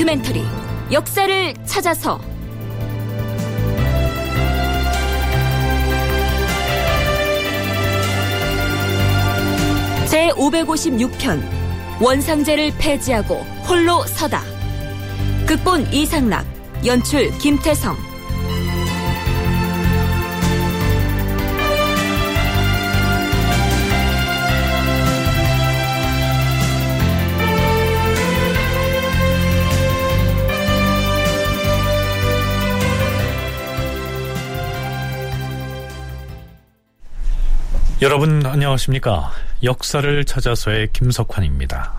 다큐멘터리 역사를 찾아서. 제 556편 원상제를 폐지하고 홀로 서다. 극본 이상락 연출 김태성 여러분 안녕하십니까? 역사를 찾아서의 김석환입니다.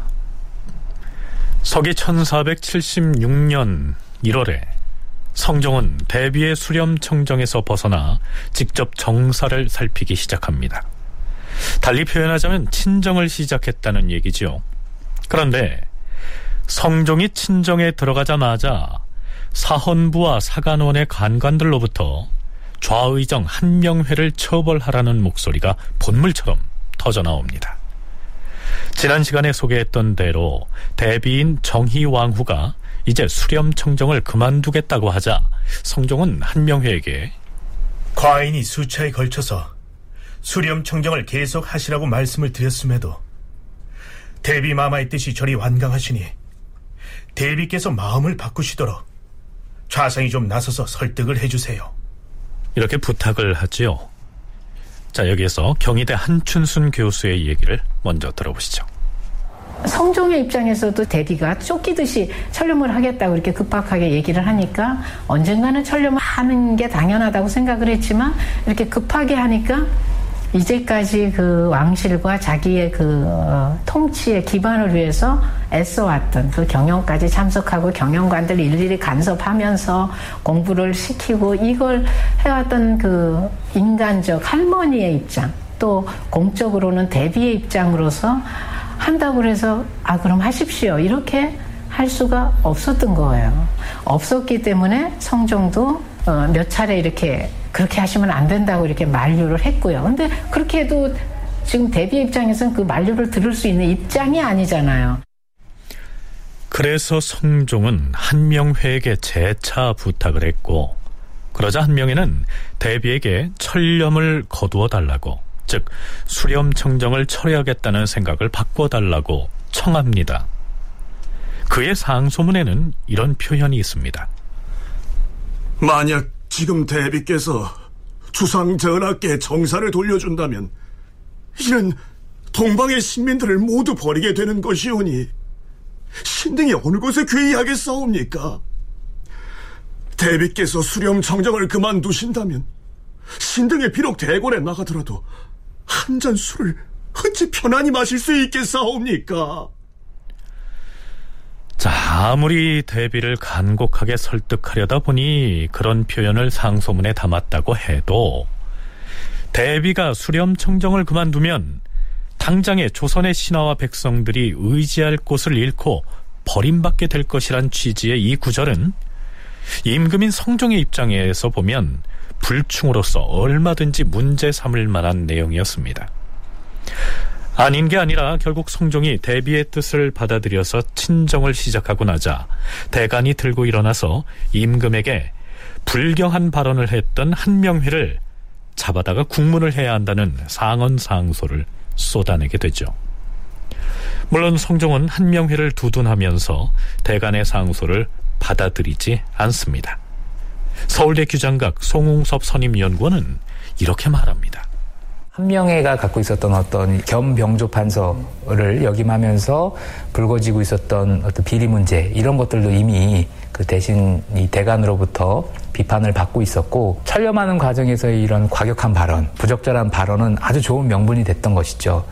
서기 1476년 1월에 성종은 대비의 수렴청정에서 벗어나 직접 정사를 살피기 시작합니다. 달리 표현하자면 친정을 시작했다는 얘기지요. 그런데 성종이 친정에 들어가자마자 사헌부와 사간원의 간관들로부터 좌의정 한명회를 처벌하라는 목소리가 본물처럼 터져나옵니다. 지난 시간에 소개했던 대로 대비인 정희왕후가 이제 수렴청정을 그만두겠다고 하자 성종은 한명회에게 과인이 수차에 걸쳐서 수렴청정을 계속 하시라고 말씀을 드렸음에도 대비 마마의 뜻이 저리 완강하시니 대비께서 마음을 바꾸시도록 좌상이 좀 나서서 설득을 해주세요. 이렇게 부탁을 하지요. 자, 여기에서 경희대 한춘순 교수의 얘기를 먼저 들어보시죠. 성종의 입장에서도 대비가 쫓기듯이 철렴을 하겠다고 이렇게 급박하게 얘기를 하니까 언젠가는 철렴을 하는 게 당연하다고 생각을 했지만 이렇게 급하게 하니까 이제까지 그 왕실과 자기의 그 어, 통치의 기반을 위해서 애써왔던 그 경영까지 참석하고 경영관들 일일이 간섭하면서 공부를 시키고 이걸 해왔던 그 인간적 할머니의 입장 또 공적으로는 대비의 입장으로서 한다고 해서 아 그럼 하십시오 이렇게 할 수가 없었던 거예요. 없었기 때문에 성종도 어, 몇 차례 이렇게 그렇게 하시면 안 된다고 이렇게 만류를 했고요. 근데 그렇게 해도 지금 대비 입장에서는 그 만류를 들을 수 있는 입장이 아니잖아요. 그래서 성종은 한명회에게 재차 부탁을 했고 그러자 한명회는 대비에게 철렴을 거두어 달라고 즉 수렴 청정을 철회하겠다는 생각을 바꿔 달라고 청합니다. 그의 상소문에는 이런 표현이 있습니다. 만약 지금 대비께서 주상 전하께 정사를 돌려준다면 이는 동방의 신민들을 모두 버리게 되는 것이오니 신등이 어느 곳에 괴이하겠사옵니까? 대비께서 수렴 청정을 그만두신다면 신등이 비록 대궐에 나가더라도 한 잔 술을 어찌 편안히 마실 수 있겠사옵니까? 자, 아무리 대비를 간곡하게 설득하려다 보니 그런 표현을 상소문에 담았다고 해도 대비가 수렴 청정을 그만두면 당장에 조선의 신하와 백성들이 의지할 곳을 잃고 버림받게 될 것이란 취지의 이 구절은 임금인 성종의 입장에서 보면 불충으로서 얼마든지 문제 삼을 만한 내용이었습니다. 아닌 게 아니라 결국 성종이 대비의 뜻을 받아들여서 친정을 시작하고 나자 대간이 들고 일어나서 임금에게 불경한 발언을 했던 한명회를 잡아다가 국문을 해야 한다는 상언 상소를 쏟아내게 되죠. 물론 성종은 한명회를 두둔하면서 대간의 상소를 받아들이지 않습니다. 서울대 규장각 송웅섭 선임연구원은 이렇게 말합니다. 한명회가 갖고 있었던 어떤 겸병조 판서를 역임하면서 불거지고 있었던 어떤 비리 문제 이런 것들도 이미 그 대신 이 대관으로부터 비판을 받고 있었고 철렴하는 과정에서의 이런 과격한 발언, 부적절한 발언은 아주 좋은 명분이 됐던 것이죠.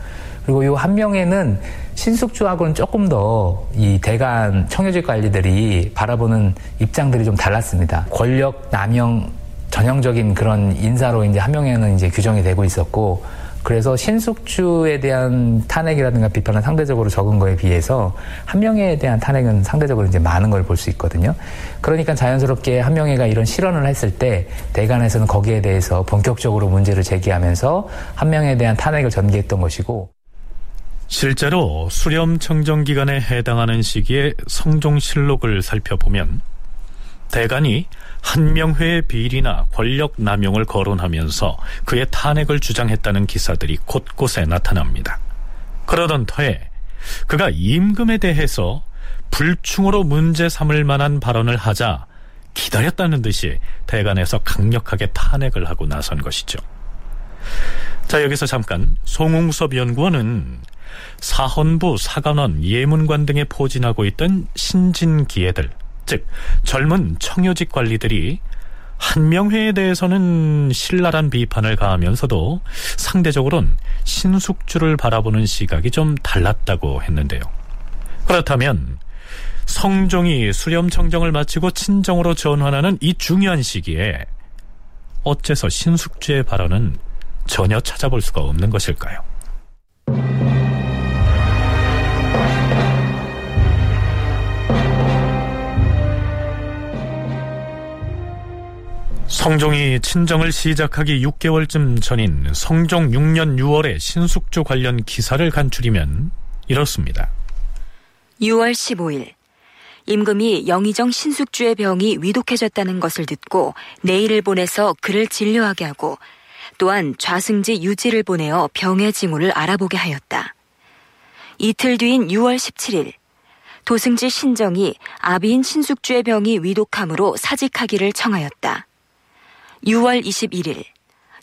그리고 이 한명회는 신숙주하고는 조금 더 이 대관 청요직 관리들이 바라보는 입장들이 좀 달랐습니다. 권력 남용 전형적인 그런 인사로 이제 한명회는 이제 규정이 되고 있었고 그래서 신숙주에 대한 탄핵이라든가 비판은 상대적으로 적은 거에 비해서 한명회에 대한 탄핵은 상대적으로 이제 많은 걸 볼 수 있거든요. 그러니까 자연스럽게 한명회가 이런 실언을 했을 때 대관에서는 거기에 대해서 본격적으로 문제를 제기하면서 한명회에 대한 탄핵을 전개했던 것이고 실제로 수렴 청정 기간에 해당하는 시기에 성종실록을 살펴보면 대간이 한명회의 비리나 권력 남용을 거론하면서 그의 탄핵을 주장했다는 기사들이 곳곳에 나타납니다. 그러던 터에 그가 임금에 대해서 불충으로 문제 삼을 만한 발언을 하자 기다렸다는 듯이 대간에서 강력하게 탄핵을 하고 나선 것이죠. 자, 여기서 잠깐 송웅섭 연구원은 사헌부, 사관원, 예문관 등에 포진하고 있던 신진기회들, 즉 젊은 청요직 관리들이 한명회에 대해서는 신랄한 비판을 가하면서도 상대적으로는 신숙주를 바라보는 시각이 좀 달랐다고 했는데요. 그렇다면 성종이 수렴청정을 마치고 친정으로 전환하는 이 중요한 시기에 어째서 신숙주의 발언은 전혀 찾아볼 수가 없는 것일까요? 성종이 친정을 시작하기 6개월쯤 전인 성종 6년 6월에 신숙주 관련 기사를 간추리면 이렇습니다. 6월 15일 임금이 영의정 신숙주의 병이 위독해졌다는 것을 듣고 내일을 보내서 그를 진료하게 하고 또한 좌승지 유지를 보내어 병의 징후를 알아보게 하였다. 이틀 뒤인 6월 17일 도승지 신정이 아비인 신숙주의 병이 위독함으로 사직하기를 청하였다. 6월 21일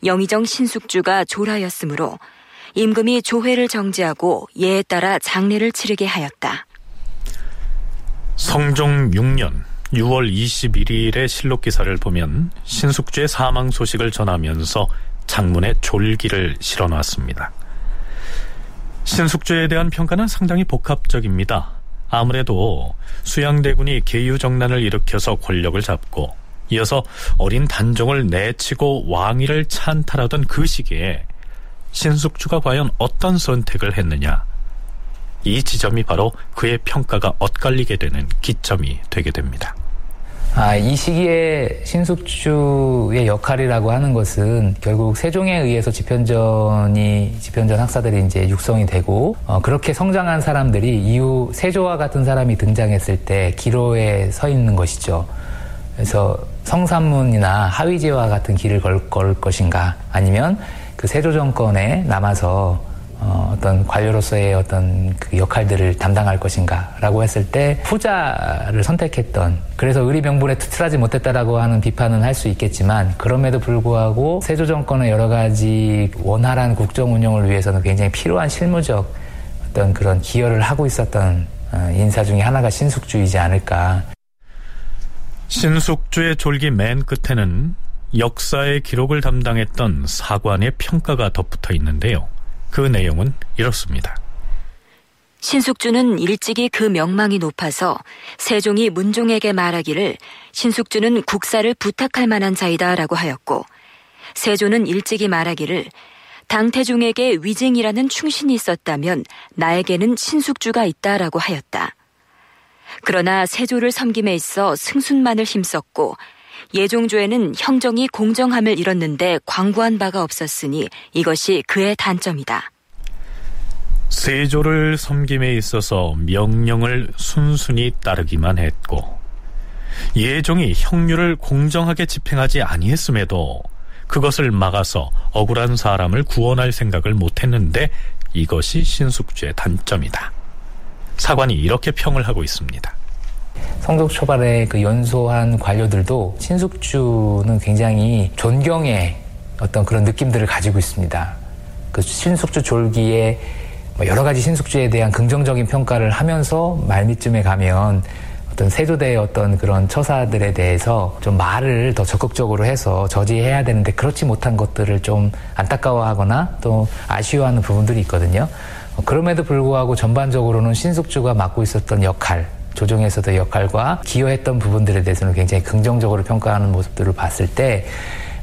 영의정 신숙주가 졸하였으므로 임금이 조회를 정지하고 예에 따라 장례를 치르게 하였다. 성종 6년 6월 21일의 실록 기사를 보면 신숙주의 사망 소식을 전하면서 장문에 졸기를 실어놨습니다. 신숙주에 대한 평가는 상당히 복합적입니다. 아무래도 수양대군이 계유정난을 일으켜서 권력을 잡고 이어서 어린 단종을 내치고 왕위를 찬탈하던 그 시기에 신숙주가 과연 어떤 선택을 했느냐 이 지점이 바로 그의 평가가 엇갈리게 되는 기점이 되게 됩니다. 아, 이 시기에 신숙주의 역할이라고 하는 것은 결국 세종에 의해서 집현전이 집현전 학사들이 이제 육성이 되고 어, 그렇게 성장한 사람들이 이후 세조와 같은 사람이 등장했을 때 기로에 서 있는 것이죠. 그래서 성산문이나 하위제와 같은 길을 걸, 걸 것인가 아니면 그 세조 정권에 남아서 어, 어떤 관료로서의 어떤 그 역할들을 담당할 것인가라고 했을 때 후자를 선택했던 그래서 의리병분에 투출하지 못했다라고 하는 비판은 할 수 있겠지만 그럼에도 불구하고 세조 정권의 여러 가지 원활한 국정 운영을 위해서는 굉장히 필요한 실무적 어떤 그런 기여를 하고 있었던 어, 인사 중에 하나가 신숙주이지 않을까. 신숙주의 졸기 맨 끝에는 역사의 기록을 담당했던 사관의 평가가 덧붙어 있는데요. 그 내용은 이렇습니다. 신숙주는 일찍이 그 명망이 높아서 세종이 문종에게 말하기를 신숙주는 국사를 부탁할 만한 자이다라고 하였고 세조는 일찍이 말하기를 당태종에게 위증이라는 충신이 있었다면 나에게는 신숙주가 있다라고 하였다. 그러나 세조를 섬김에 있어 승순만을 힘썼고 예종조에는 형정이 공정함을 잃었는데 광고한 바가 없었으니 이것이 그의 단점이다. 세조를 섬김에 있어서 명령을 순순히 따르기만 했고 예종이 형률을 공정하게 집행하지 아니했음에도 그것을 막아서 억울한 사람을 구원할 생각을 못했는데 이것이 신숙주의 단점이다. 사관이 이렇게 평을 하고 있습니다. 성적 초발의 그 연소한 관료들도 신숙주는 굉장히 존경의 어떤 그런 느낌들을 가지고 있습니다. 그 신숙주 졸기에 뭐 여러 가지 신숙주에 대한 긍정적인 평가를 하면서 말미쯤에 가면 어떤 세조대의 어떤 그런 처사들에 대해서 좀 말을 더 적극적으로 해서 저지해야 되는데 그렇지 못한 것들을 좀 안타까워하거나 또 아쉬워하는 부분들이 있거든요. 그럼에도 불구하고 전반적으로는 신숙주가 맡고 있었던 역할, 조정에서도 역할과 기여했던 부분들에 대해서는 굉장히 긍정적으로 평가하는 모습들을 봤을 때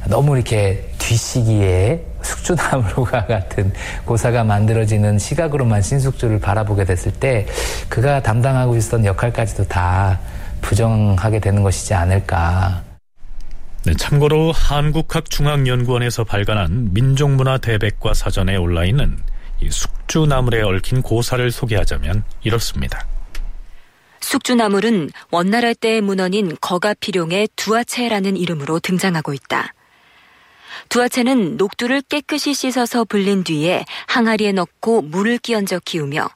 너무 이렇게 뒷시기에 숙주나무가 같은 고사가 만들어지는 시각으로만 신숙주를 바라보게 됐을 때 그가 담당하고 있었던 역할까지도 다 부정하게 되는 것이지 않을까. 네, 참고로 한국학중앙연구원에서 발간한 민족문화 대백과 사전에 올라 있는 이 숙, 숙주나물에 얽힌 고사를 소개하자면 이렇습니다. 숙주나물은 원나라 때의 문헌인 거가필용의 두아체라는 이름으로 등장하고 있다. 두아체는 녹두를 깨끗이 씻어서 불린 뒤에 항아리에 넣고 물을 끼얹어 키우며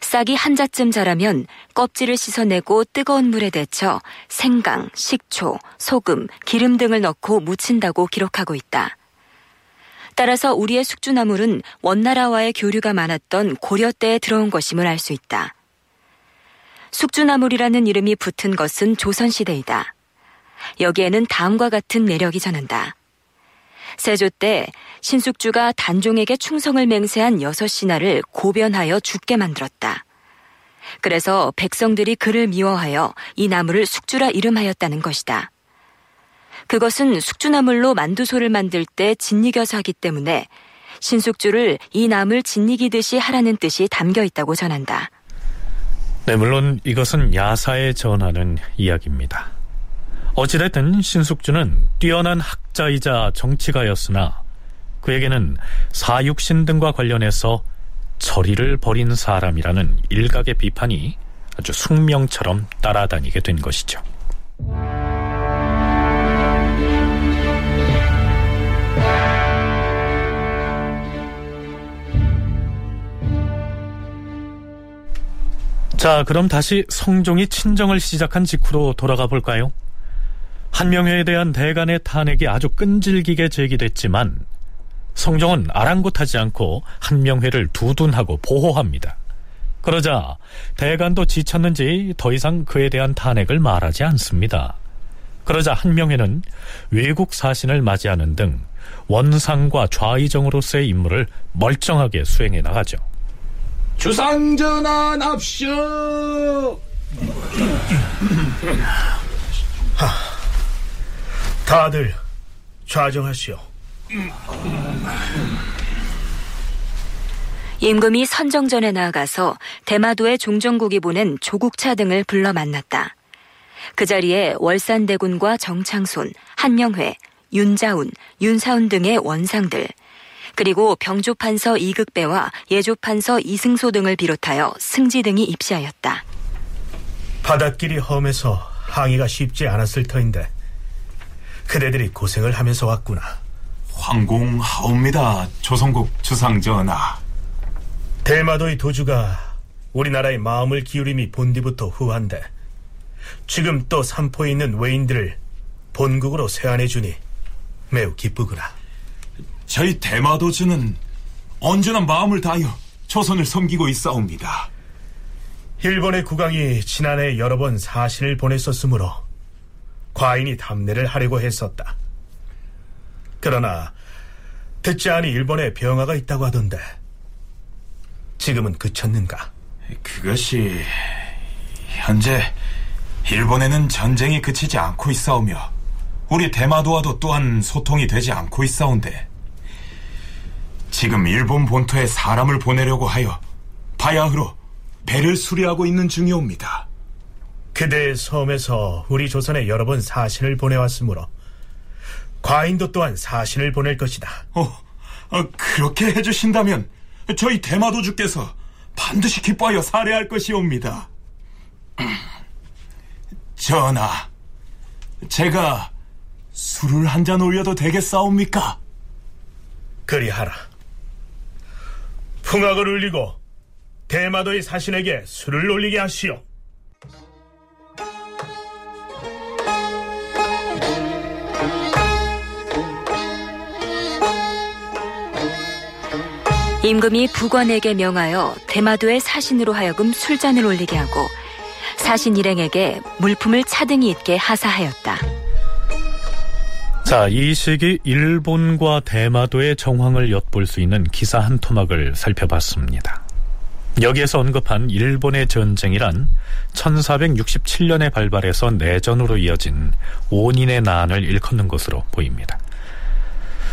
싹이 한 자쯤 자라면 껍질을 씻어내고 뜨거운 물에 데쳐 생강, 식초, 소금, 기름 등을 넣고 무친다고 기록하고 있다. 따라서 우리의 숙주나물은 원나라와의 교류가 많았던 고려 때에 들어온 것임을 알 수 있다. 숙주나물이라는 이름이 붙은 것은 조선시대이다. 여기에는 다음과 같은 매력이 전한다. 세조 때 신숙주가 단종에게 충성을 맹세한 여섯 신하를 고변하여 죽게 만들었다. 그래서 백성들이 그를 미워하여 이 나무를 숙주라 이름하였다는 것이다. 그것은 숙주나물로 만두소를 만들 때 짓이겨서 하기 때문에 신숙주를 이 나물 짓이기듯이 하라는 뜻이 담겨 있다고 전한다. 네, 물론 이것은 야사에 전하는 이야기입니다. 어찌됐든 신숙주는 뛰어난 학자이자 정치가였으나 그에게는 사육신 등과 관련해서 저리를 벌인 사람이라는 일각의 비판이 아주 숙명처럼 따라다니게 된 것이죠. 자, 그럼 다시 성종이 친정을 시작한 직후로 돌아가 볼까요? 한명회에 대한 대간의 탄핵이 아주 끈질기게 제기됐지만 성종은 아랑곳하지 않고 한명회를 두둔하고 보호합니다. 그러자 대간도 지쳤는지 더 이상 그에 대한 탄핵을 말하지 않습니다. 그러자 한명회는 외국 사신을 맞이하는 등 원상과 좌의정으로서의 임무를 멀쩡하게 수행해 나가죠. 주상전환 합쇼! 다들 좌정하시오. 임금이 선정전에 나아가서 대마도의 종정국이 보낸 조국차 등을 불러 만났다. 그 자리에 월산대군과 정창손, 한명회, 윤자운, 윤사운 등의 원상들, 그리고 병조판서 이극배와 예조판서 이승소 등을 비롯하여 승지 등이 입시하였다. 바닷길이 험해서 항의가 쉽지 않았을 터인데 그대들이 고생을 하면서 왔구나. 황공하옵니다, 조선국 주상전하. 대마도의 도주가 우리나라의 마음을 기울임이 본디부터 후한데 지금 또 삼포에 있는 외인들을 본국으로 세안해 주니 매우 기쁘구나. 저희 대마도주는 언제나 마음을 다하여 조선을 섬기고 있사옵니다. 일본의 국왕이 지난해 여러 번 사신을 보냈었으므로 과인이 답례를 하려고 했었다. 그러나 듣지 않니 일본에 병화가 있다고 하던데 지금은 그쳤는가? 그것이 현재 일본에는 전쟁이 그치지 않고 있사오며 우리 대마도와도 또한 소통이 되지 않고 있사온데 지금 일본 본토에 사람을 보내려고 하여 바야흐로 배를 수리하고 있는 중이옵니다. 그대의 섬에서 우리 조선에 여러 번 사신을 보내왔으므로 과인도 또한 사신을 보낼 것이다. 어, 어, 그렇게 해주신다면 저희 대마도주께서 반드시 기뻐하여 살해할 것이옵니다. 전하, 제가 술을 한 잔 올려도 되겠사옵니까? 그리하라. 풍악을 울리고 대마도의 사신에게 술을 올리게 하시오. 임금이 부관에게 명하여 대마도의 사신으로 하여금 술잔을 올리게 하고 사신 일행에게 물품을 차등이 있게 하사하였다. 자, 이 시기 일본과 대마도의 정황을 엿볼 수 있는 기사 한 토막을 살펴봤습니다. 여기에서 언급한 일본의 전쟁이란 1467년에 발발해서 내전으로 이어진 원인의 난을 일컫는 것으로 보입니다.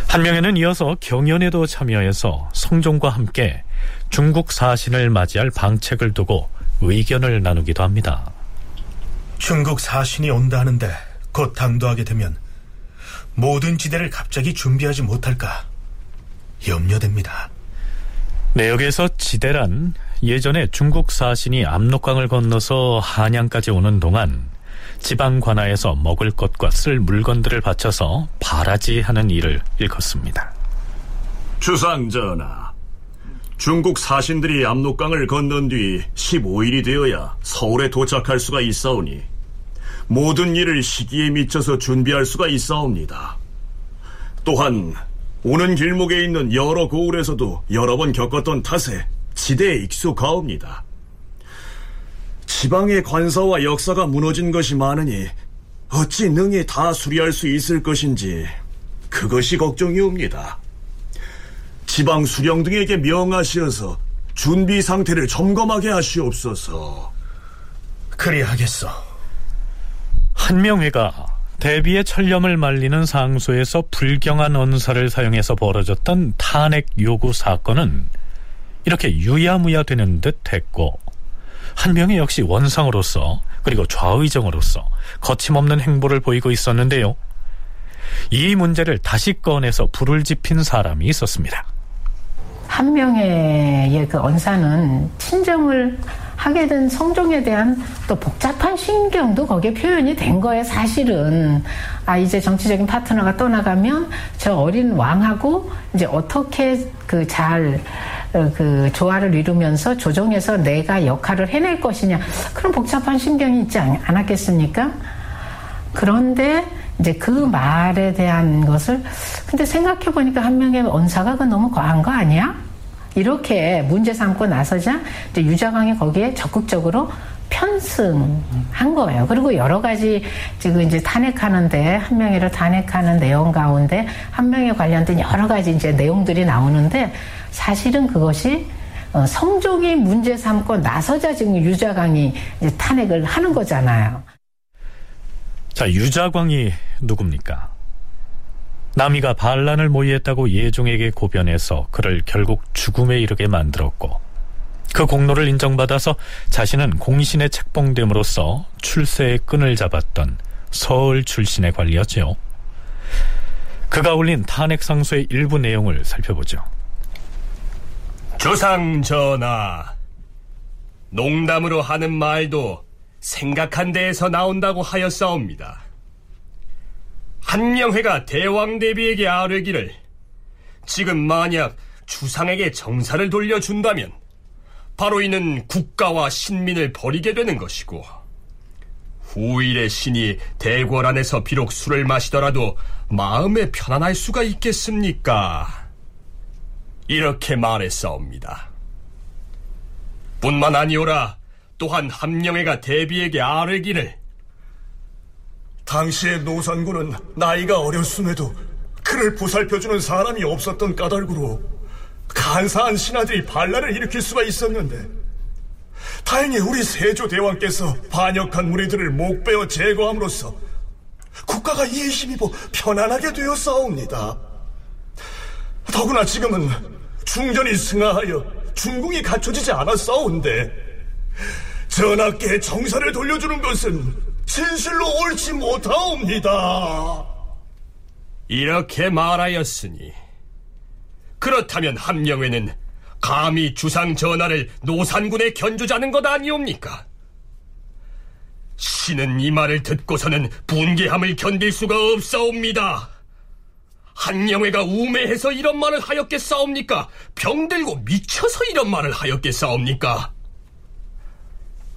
한명에는 이어서 경연에도 참여해서 성종과 함께 중국 사신을 맞이할 방책을 두고 의견을 나누기도 합니다. 중국 사신이 온다 하는데 곧 당도하게 되면 모든 지대를 갑자기 준비하지 못할까 염려됩니다. 내역에서 지대란 예전에 중국 사신이 압록강을 건너서 한양까지 오는 동안 지방 관하에서 먹을 것과 쓸 물건들을 바쳐서 바라지하는 일을 일컫습니다. 주상 전하, 중국 사신들이 압록강을 건넌 뒤 15일이 되어야 서울에 도착할 수가 있사오니 모든 일을 시기에 미쳐서 준비할 수가 있사옵니다. 또한 오는 길목에 있는 여러 고을에서도 여러 번 겪었던 탓에 지대에 익숙하옵니다. 지방의 관사와 역사가 무너진 것이 많으니 어찌 능히 다 수리할 수 있을 것인지 그것이 걱정이옵니다. 지방 수령 등에게 명하시어서 준비 상태를 점검하게 하시옵소서. 그리하겠소. 한명회가 대비의 철렴을 말리는 상소에서 불경한 언사를 사용해서 벌어졌던 탄핵 요구 사건은 이렇게 유야무야 되는 듯 했고 한명회 역시 원상으로서 그리고 좌의정으로서 거침없는 행보를 보이고 있었는데요. 이 문제를 다시 꺼내서 불을 지핀 사람이 있었습니다. 한명회의 그 언사는 친정을 하게 된 성종에 대한 또 복잡한 신경도 거기에 표현이 된 거예요, 사실은. 아, 이제 정치적인 파트너가 떠나가면 저 어린 왕하고 이제 어떻게 그 잘, 어, 그 조화를 이루면서 조정해서 내가 역할을 해낼 것이냐. 그런 복잡한 신경이 있지 않았겠습니까? 그런데 이제 그 말에 대한 것을 근데 생각해 보니까 한 명의 언사가 그 너무 과한 거 아니야? 이렇게 문제 삼고 나서자 이제 유자광이 거기에 적극적으로 편승한 거예요. 그리고 여러 가지 지금 이제 탄핵하는데 한 명이를 탄핵하는 내용 가운데 한 명에 관련된 여러 가지 이제 내용들이 나오는데 사실은 그것이 어, 성종이 문제 삼고 나서자 지금 유자광이 이제 탄핵을 하는 거잖아요. 자, 유자광이 누굽니까? 남이가 반란을 모의했다고 예종에게 고변해서 그를 결국 죽음에 이르게 만들었고 그 공로를 인정받아서 자신은 공신에 책봉됨으로써 출세의 끈을 잡았던 서울 출신의 관리였지요. 그가 올린 탄핵상소의 일부 내용을 살펴보죠. 조상 전하, 농담으로 하는 말도 생각한 데에서 나온다고 하였사옵니다. 한명회가 대왕 대비에게 아뢰기를 지금 만약 주상에게 정사를 돌려준다면 바로 이는 국가와 신민을 버리게 되는 것이고 후일의 신이 대궐 안에서 비록 술을 마시더라도 마음에 편안할 수가 있겠습니까? 이렇게 말했사옵니다. 뿐만 아니오라 또한 함령회가 대비에게 아뢰기를 당시의 노산군은 나이가 어렸음에도 그를 보살펴주는 사람이 없었던 까닭으로 간사한 신하들이 반란을 일으킬 수가 있었는데 다행히 우리 세조 대왕께서 반역한 무리들을 목베어 제거함으로써 국가가 이에 힘입어 편안하게 되었사옵니다. 더구나 지금은 중전이 승하하여 중궁이 갖춰지지 않았사온데 전하께 정사를 돌려주는 것은 진실로 옳지 못하옵니다. 이렇게 말하였으니 그렇다면 함령회는 감히 주상 전하를 노산군에 견주자는 것 아니옵니까? 신은 이 말을 듣고서는 분개함을 견딜 수가 없사옵니다. 한영회가 우매해서 이런 말을 하였겠사옵니까? 병들고 미쳐서 이런 말을 하였겠사옵니까?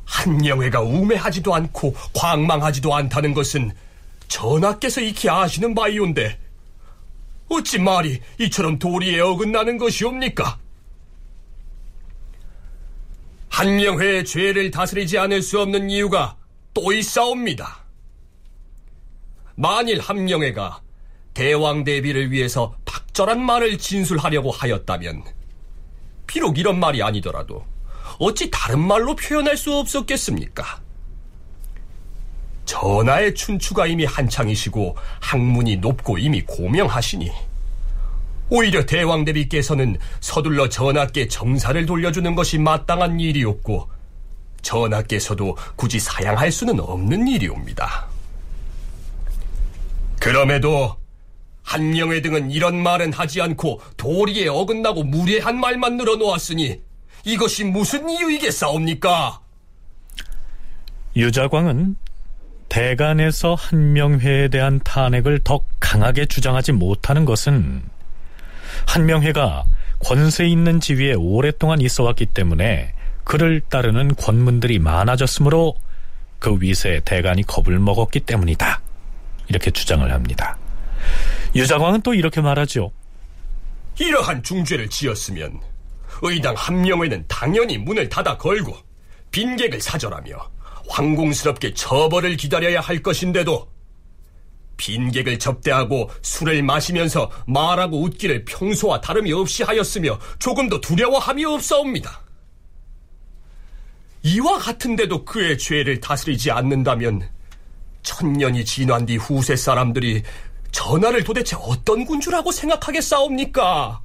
한 영회가 우매하지도 않고 광망하지도 않다는 것은 전하께서 익히 아시는 바이온데 어찌 말이 이처럼 도리에 어긋나는 것이옵니까? 한영회의 죄를 다스리지 않을 수 없는 이유가 또 있사옵니다. 만일 한영회가 대왕 대비를 위해서 박절한 말을 진술하려고 하였다면 비록 이런 말이 아니더라도 어찌 다른 말로 표현할 수 없었겠습니까? 전하의 춘추가 이미 한창이시고 학문이 높고 이미 고명하시니 오히려 대왕 대비께서는 서둘러 전하께 정사를 돌려주는 것이 마땅한 일이었고 전하께서도 굳이 사양할 수는 없는 일이옵니다. 그럼에도 한명회 등은 이런 말은 하지 않고 도리에 어긋나고 무례한 말만 늘어놓았으니 이것이 무슨 이유이겠사옵니까? 유자광은 대간에서 한명회에 대한 탄핵을 더 강하게 주장하지 못하는 것은 한명회가 권세 있는 지위에 오랫동안 있어 왔기 때문에 그를 따르는 권문들이 많아졌으므로 그 위세에 대간이 겁을 먹었기 때문이다. 이렇게 주장을 합니다. 유자광은 또 이렇게 말하죠. 이러한 중죄를 지었으면 의당 한명회는 당연히 문을 닫아 걸고 빈객을 사절하며 황공스럽게 처벌을 기다려야 할 것인데도 빈객을 접대하고 술을 마시면서 말하고 웃기를 평소와 다름이 없이 하였으며 조금도 두려워함이 없사옵니다. 이와 같은데도 그의 죄를 다스리지 않는다면 천년이 지난 뒤 후세 사람들이 전하를 도대체 어떤 군주라고 생각하겠사옵니까?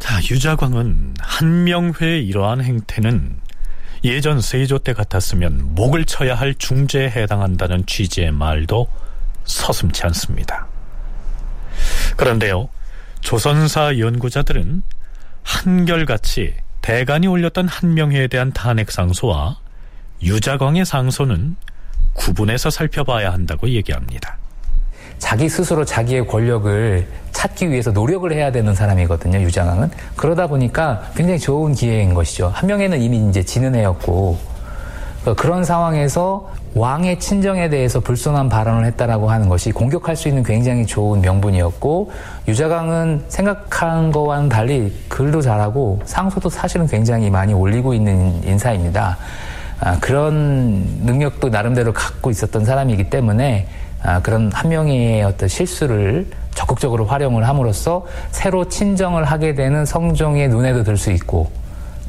자, 유자광은 한명회의 이러한 행태는 예전 세조 때 같았으면 목을 쳐야 할 중죄에 해당한다는 취지의 말도 서슴치 않습니다. 그런데요, 조선사 연구자들은 한결같이 대간이 올렸던 한명회에 대한 탄핵 상소와 유자광의 상소는 구분해서 살펴봐야 한다고 얘기합니다. 자기 스스로 자기의 권력을 찾기 위해서 노력을 해야 되는 사람이거든요, 유장왕은. 그러다 보니까 굉장히 좋은 기회인 것이죠. 한 명에는 이미 이제 지는 애였고, 그러니까 그런 상황에서 왕의 친정에 대해서 불손한 발언을 했다라고 하는 것이 공격할 수 있는 굉장히 좋은 명분이었고, 유자강은 생각한 거와는 달리 글도 잘하고 상소도 사실은 굉장히 많이 올리고 있는 인사입니다. 아, 그런 능력도 나름대로 갖고 있었던 사람이기 때문에 아, 그런 한 명의 어떤 실수를 적극적으로 활용을 함으로써 새로 친정을 하게 되는 성종의 눈에도 들 수 있고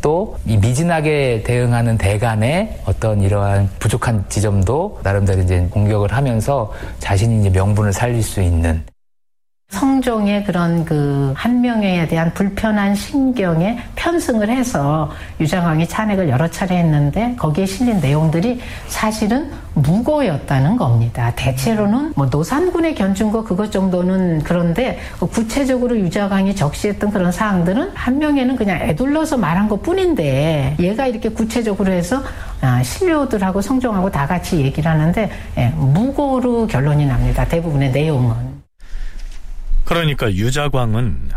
또 이 미진하게 대응하는 대간의 어떤 이러한 부족한 지점도 나름대로 이제 공격을 하면서 자신이 이제 명분을 살릴 수 있는. 성종의 그런 그 한명회에 대한 불편한 신경에 편승을 해서 유장왕이 찬핵을 여러 차례 했는데 거기에 실린 내용들이 사실은 무고였다는 겁니다. 대체로는 뭐 노산군의 견준거 그것 정도는 그런데 구체적으로 유자광이 적시했던 그런 사항들은 한명회는 그냥 애둘러서 말한 것 뿐인데 얘가 이렇게 구체적으로 해서 아, 신료들하고 성종하고 다 같이 얘기를 하는데 예, 무고로 결론이 납니다. 대부분의 내용은. 그러니까 유자광은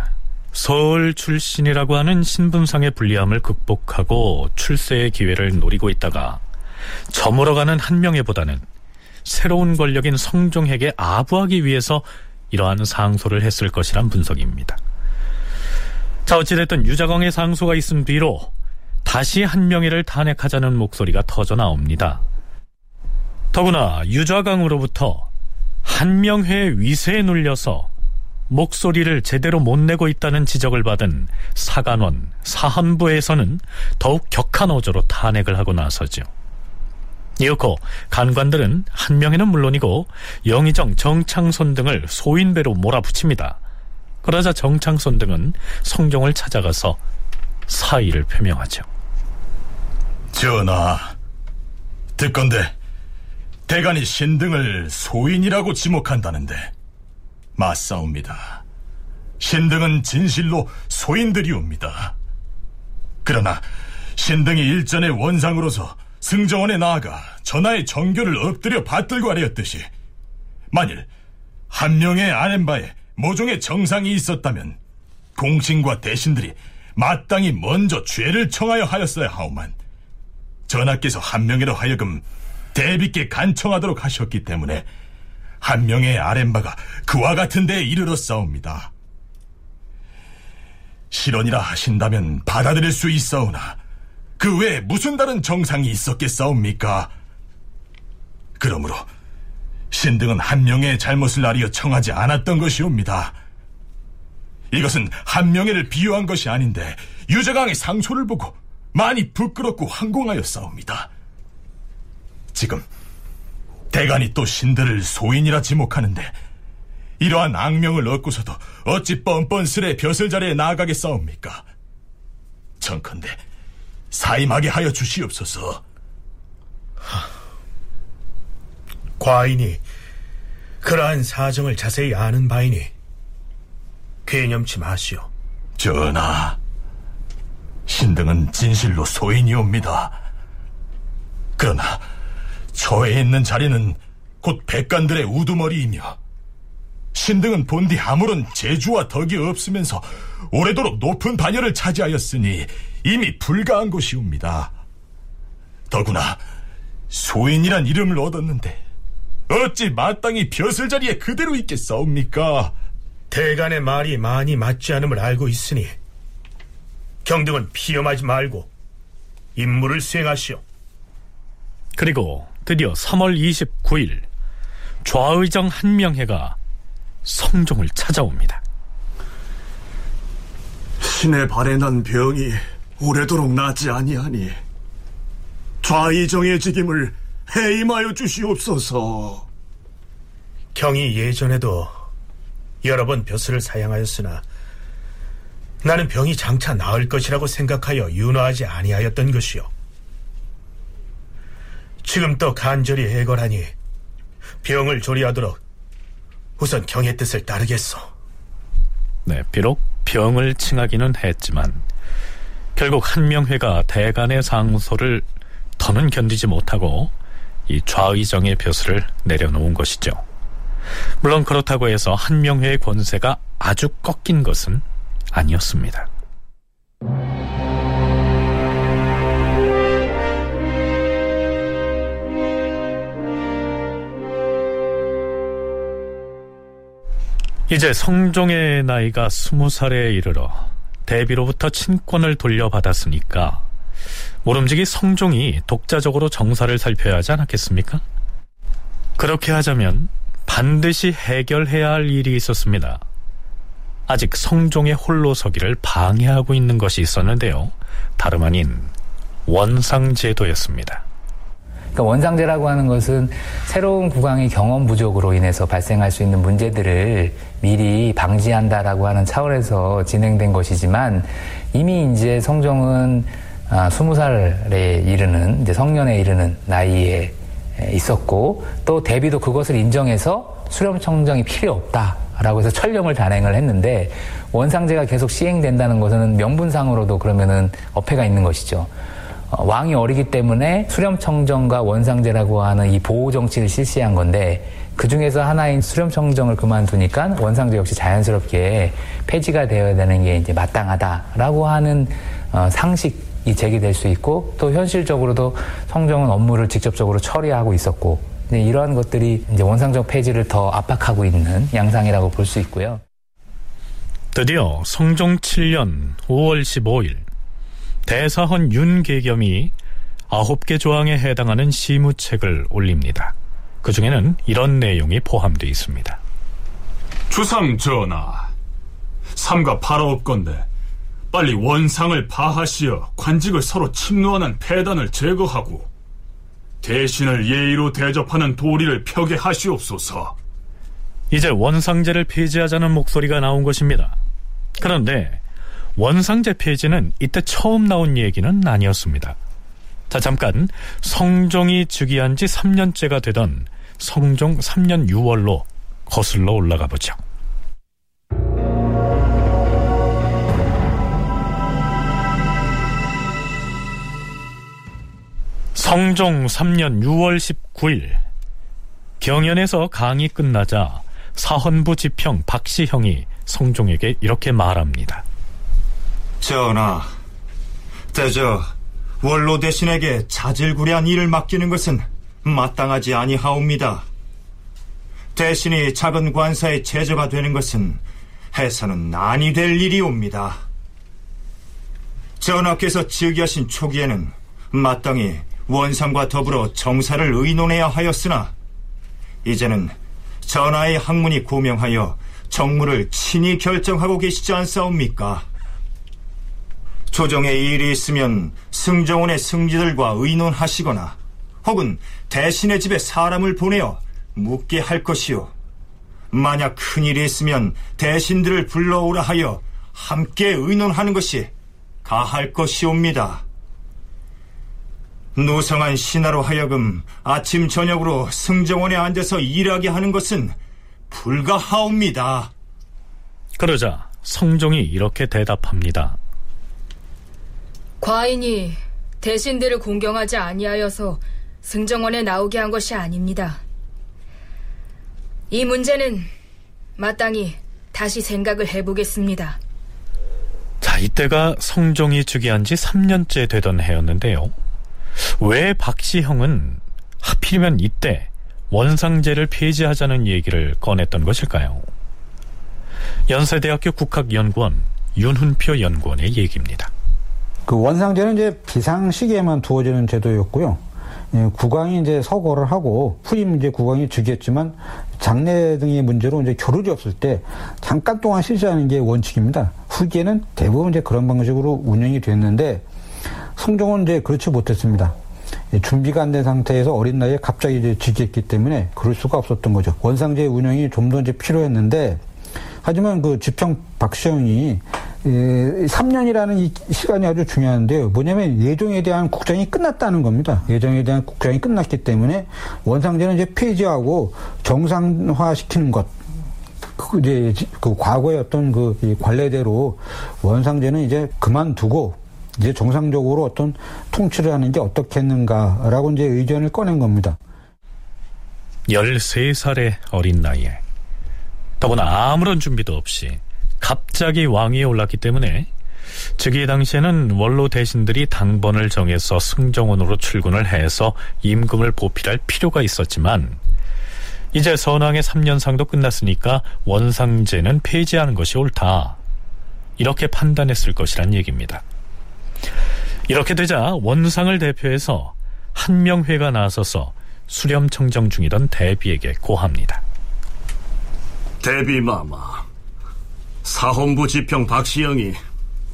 서울 출신이라고 하는 신분상의 불리함을 극복하고 출세의 기회를 노리고 있다가 저물어가는 한명회보다는 새로운 권력인 성종에게 아부하기 위해서 이러한 상소를 했을 것이란 분석입니다. 자 어찌됐든 유자광의 상소가 있은 뒤로 다시 한명회를 탄핵하자는 목소리가 터져 나옵니다. 더구나 유자광으로부터 한명회의 위세에 눌려서 목소리를 제대로 못 내고 있다는 지적을 받은 사간원, 사헌부에서는 더욱 격한 어조로 탄핵을 하고 나서죠. 이윽고 간관들은 한 명에는 물론이고 영의정, 정창손 등을 소인배로 몰아붙입니다. 그러자 정창손 등은 성종을 찾아가서 사의를 표명하죠. 전하, 듣건대 대간이 신등을 소인이라고 지목한다는데 맞사옵니다. 신등은 진실로 소인들이옵니다. 그러나 신등이 일전의 원상으로서 승정원에 나아가 전하의 정교를 엎드려 받들고 하려했듯이 만일 한 명의 아랫바에 모종의 정상이 있었다면 공신과 대신들이 마땅히 먼저 죄를 청하여 하였어야 하오만 전하께서 한 명이라 하여금 대비께 간청하도록 하셨기 때문에 한 명의 아랫바가 그와 같은 데에 이르렀사옵니다. 실언이라 하신다면 받아들일 수 있사오나 그 외에 무슨 다른 정상이 있었겠사옵니까? 그러므로 신등은 한 명의 잘못을 아리어 청하지 않았던 것이옵니다. 이것은 한 명의를 비유한 것이 아닌데 유자강의 상소를 보고 많이 부끄럽고 황공하였사옵니다. 지금 대간이 또 신들을 소인이라 지목하는데 이러한 악명을 얻고서도 어찌 뻔뻔스레 벼슬자리에 나아가겠사옵니까? 청컨대 사임하게 하여 주시옵소서. 과인이 그러한 사정을 자세히 아는 바이니 괴념치 마시오. 전하, 신등은 진실로 소인이옵니다. 그러나 저에 있는 자리는 곧 백관들의 우두머리이며 신등은 본디 아무런 재주와 덕이 없으면서 오래도록 높은 반열을 차지하였으니 이미 불가한 것이옵니다. 더구나 소인이란 이름을 얻었는데 어찌 마땅히 벼슬 자리에 그대로 있겠사옵니까? 대간의 말이 많이 맞지 않음을 알고 있으니 경등은 피험하지 말고 임무를 수행하시오. 그리고 드디어 3월 29일 좌의정 한명회가 성종을 찾아옵니다. 신의 발에 난 병이 오래도록 낫지 아니하니 좌의정의 직임을 해임하여 주시옵소서. 경이 예전에도 여러 번 벼슬을 사양하였으나 나는 병이 장차 나을 것이라고 생각하여 윤화하지 아니하였던 것이요. 지금 또 간절히 해걸하니 병을 조리하도록 우선 경의 뜻을 따르겠소. 네, 비록 병을 칭하기는 했지만 결국 한명회가 대간의 상소를 더는 견디지 못하고 이 좌의정의 벼슬을 내려놓은 것이죠. 물론 그렇다고 해서 한명회의 권세가 아주 꺾인 것은 아니었습니다. 이제 성종의 나이가 스무 살에 이르러 대비로부터 친권을 돌려받았으니까 모름지기 성종이 독자적으로 정사를 살펴야 하지 않았겠습니까? 그렇게 하자면 반드시 해결해야 할 일이 있었습니다. 아직 성종의 홀로 서기를 방해하고 있는 것이 있었는데요. 다름 아닌 원상제도였습니다. 그러니까 원상제라고 하는 것은 새로운 국왕의 경험 부족으로 인해서 발생할 수 있는 문제들을 미리 방지한다라고 하는 차원에서 진행된 것이지만 이미 이제 성종은 아, 20살에 이르는 이제 성년에 이르는 나이에 있었고 또 대비도 그것을 인정해서 수렴 청정이 필요 없다라고 해서 천령을 단행을 했는데 원상제가 계속 시행된다는 것은 명분상으로도 그러면은 어폐가 있는 것이죠. 어, 왕이 어리기 때문에 수렴청정과 원상제라고 하는 이 보호 정치를 실시한 건데 그 중에서 하나인 수렴청정을 그만두니까 원상제 역시 자연스럽게 폐지가 되어야 되는 게 이제 마땅하다라고 하는 어, 상식이 제기될 수 있고 또 현실적으로도 성종은 업무를 직접적으로 처리하고 있었고 이러한 것들이 이제 원상적 폐지를 더 압박하고 있는 양상이라고 볼 수 있고요. 드디어 성종 7년 5월 15일 대사헌 윤계겸이 아홉 개 조항에 해당하는 시무책을 올립니다. 그 중에는 이런 내용이 포함되어 있습니다. 주상 전하, 삼가 팔아옵건데 빨리 원상을 파하시어 관직을 서로 침노하는 폐단을 제거하고 대신을 예의로 대접하는 도리를 펴게 하시옵소서. 이제 원상제를 폐지하자는 목소리가 나온 것입니다. 그런데 원상제 폐지는 이때 처음 나온 얘기는 아니었습니다. 자, 잠깐 성종이 즉위한 지 3년째가 되던 성종 3년 6월로 거슬러 올라가 보죠. 성종 3년 6월 19일 경연에서 강의 끝나자 사헌부 지평 박시형이 성종에게 이렇게 말합니다. 전하, 대저 원로 대신에게 자질구레한 일을 맡기는 것은 마땅하지 아니하옵니다. 대신이 작은 관사의 제조가 되는 것은 해서는 아니 될 일이옵니다. 전하께서 즉위하신 초기에는 마땅히 원상과 더불어 정사를 의논해야 하였으나 이제는 전하의 학문이 고명하여 정무를 친히 결정하고 계시지 않사옵니까? 조정에 일이 있으면 승정원의 승지들과 의논하시거나 혹은 대신의 집에 사람을 보내어 묻게 할 것이요. 만약 큰일이 있으면 대신들을 불러오라 하여 함께 의논하는 것이 가할 것이옵니다. 노성한 신하로 하여금 아침 저녁으로 승정원에 앉아서 일하게 하는 것은 불가하옵니다. 그러자 성종이 이렇게 대답합니다. 과인이 대신들을 공경하지 아니하여서 승정원에 나오게 한 것이 아닙니다. 이 문제는 마땅히 다시 생각을 해보겠습니다. 자, 이때가 성종이 즉위한 지 3년째 되던 해였는데요. 왜 박시형은 하필이면 이때 원상제를 폐지하자는 얘기를 꺼냈던 것일까요? 연세대학교 국학연구원 윤훈표 연구원의 얘기입니다. 그 원상제는 이제 비상시기에만 두어지는 제도였고요. 예, 국왕이 이제 서거를 하고 후임 이제 국왕이 즉위했지만 장례 등의 문제로 이제 교류이 없을 때 잠깐 동안 실시하는 게 원칙입니다. 후기에는 대부분 이제 그런 방식으로 운영이 됐는데 성종은 이제 그렇지 못했습니다. 예, 준비가 안 된 상태에서 어린 나이에 갑자기 이제 즉위했기 때문에 그럴 수가 없었던 거죠. 원상제 운영이 좀 더 이제 필요했는데 하지만 그 지평 박시영이 3년이라는 이 시간이 아주 중요한데요. 뭐냐면 예정에 대한 국장이 끝났다는 겁니다. 예정에 대한 국장이 끝났기 때문에 원상제는 이제 폐지하고 정상화시키는 것. 그 이제 그 과거의 어떤 그 관례대로 원상제는 이제 그만두고 이제 정상적으로 어떤 통치를 하는 게 어떻겠는가라고 이제 의견을 꺼낸 겁니다. 13살의 어린 나이에 더구나 아무런 준비도 없이 갑자기 왕위에 올랐기 때문에 즉위 당시에는 원로 대신들이 당번을 정해서 승정원으로 출근을 해서 임금을 보필할 필요가 있었지만 이제 선왕의 3년상도 끝났으니까 원상제는 폐지하는 것이 옳다. 이렇게 판단했을 것이란 얘기입니다. 이렇게 되자 원상을 대표해서 한명회가 나서서 수렴청정 중이던 대비에게 고합니다. 대비 마마, 사헌부 지평 박시영이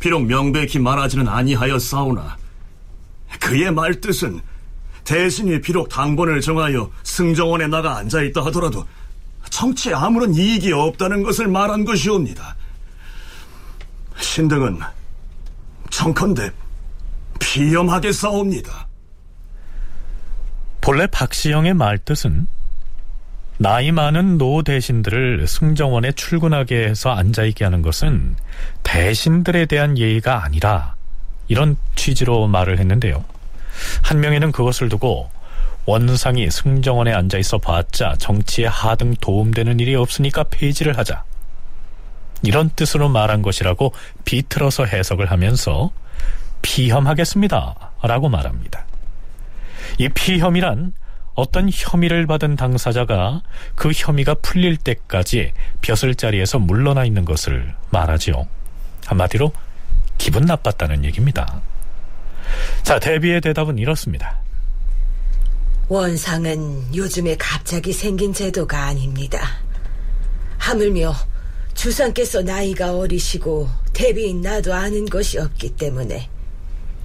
비록 명백히 말하지는 아니하였사오나 그의 말뜻은 대신이 비록 당번을 정하여 승정원에 나가 앉아있다 하더라도 정치에 아무런 이익이 없다는 것을 말한 것이옵니다. 신등은 청컨대 피염하게 싸웁니다. 본래 박시영의 말뜻은 나이 많은 노 대신들을 승정원에 출근하게 해서 앉아있게 하는 것은 대신들에 대한 예의가 아니라 이런 취지로 말을 했는데요. 한 명에는 그것을 두고 원상이 승정원에 앉아 있어 봤자 정치에 하등 도움되는 일이 없으니까 폐지를 하자. 이런 뜻으로 말한 것이라고 비틀어서 해석을 하면서 피혐하겠습니다. 라고 말합니다. 이 피혐이란 어떤 혐의를 받은 당사자가 그 혐의가 풀릴 때까지 벼슬 자리에서 물러나 있는 것을 말하지요. 한마디로 기분 나빴다는 얘기입니다. 자, 대비의 대답은 이렇습니다. 원상은 요즘에 갑자기 생긴 제도가 아닙니다. 하물며 주상께서 나이가 어리시고 대비인 나도 아는 것이 없기 때문에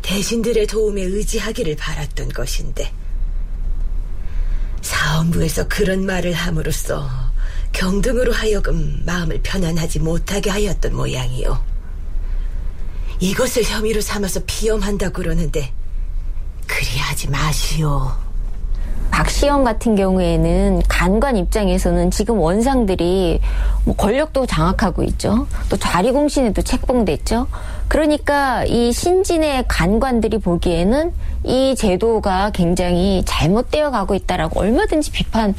대신들의 도움에 의지하기를 바랐던 것인데 사원부에서 그런 말을 함으로써 경등으로 하여금 마음을 편안하지 못하게 하였던 모양이요. 이것을 혐의로 삼아서 비염한다 그러는데 그리하지 마시오. 박시영 같은 경우에는 간관 입장에서는 지금 원상들이 뭐 권력도 장악하고 있죠. 또 자리공신에도 책봉됐죠. 그러니까 이 신진의 간관들이 보기에는 이 제도가 굉장히 잘못되어 가고 있다라고 얼마든지 비판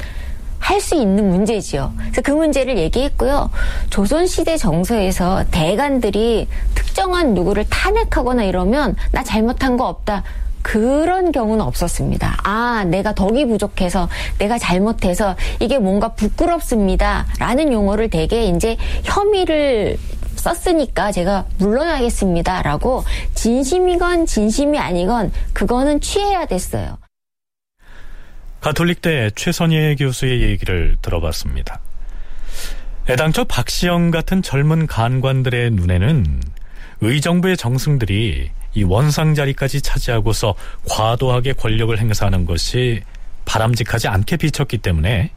할수 있는 문제지요. 그래서 그 문제를 얘기했고요. 조선시대 정서에서 대관들이 특정한 누구를 탄핵하거나 이러면 나 잘못한 거 없다. 그런 경우는 없었습니다. 아, 내가 덕이 부족해서, 내가 잘못해서, 이게 뭔가 부끄럽습니다. 라는 용어를 되게 이제 혐의를 썼으니까 제가 물러나겠습니다. 라고 진심이건 진심이 아니건 그거는 취해야 됐어요. 가톨릭대 최선예 교수의 얘기를 들어봤습니다. 애당초 박시영 같은 젊은 간관들의 눈에는 의정부의 정승들이 이 원상 자리까지 차지하고서 과도하게 권력을 행사하는 것이 바람직하지 않게 비쳤기 때문에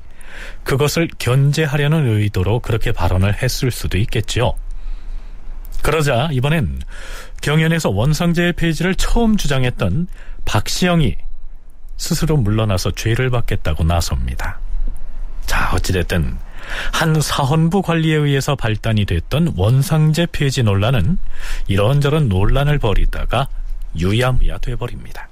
그것을 견제하려는 의도로 그렇게 발언을 했을 수도 있겠죠. 그러자 이번엔 경연에서 원상제의 폐지를 처음 주장했던 박시영이 스스로 물러나서 죄를 받겠다고 나섭니다. 자, 어찌됐든 한 사헌부 관리에 의해서 발단이 됐던 원상제 폐지 논란은 이런저런 논란을 벌이다가 유야무야 돼버립니다.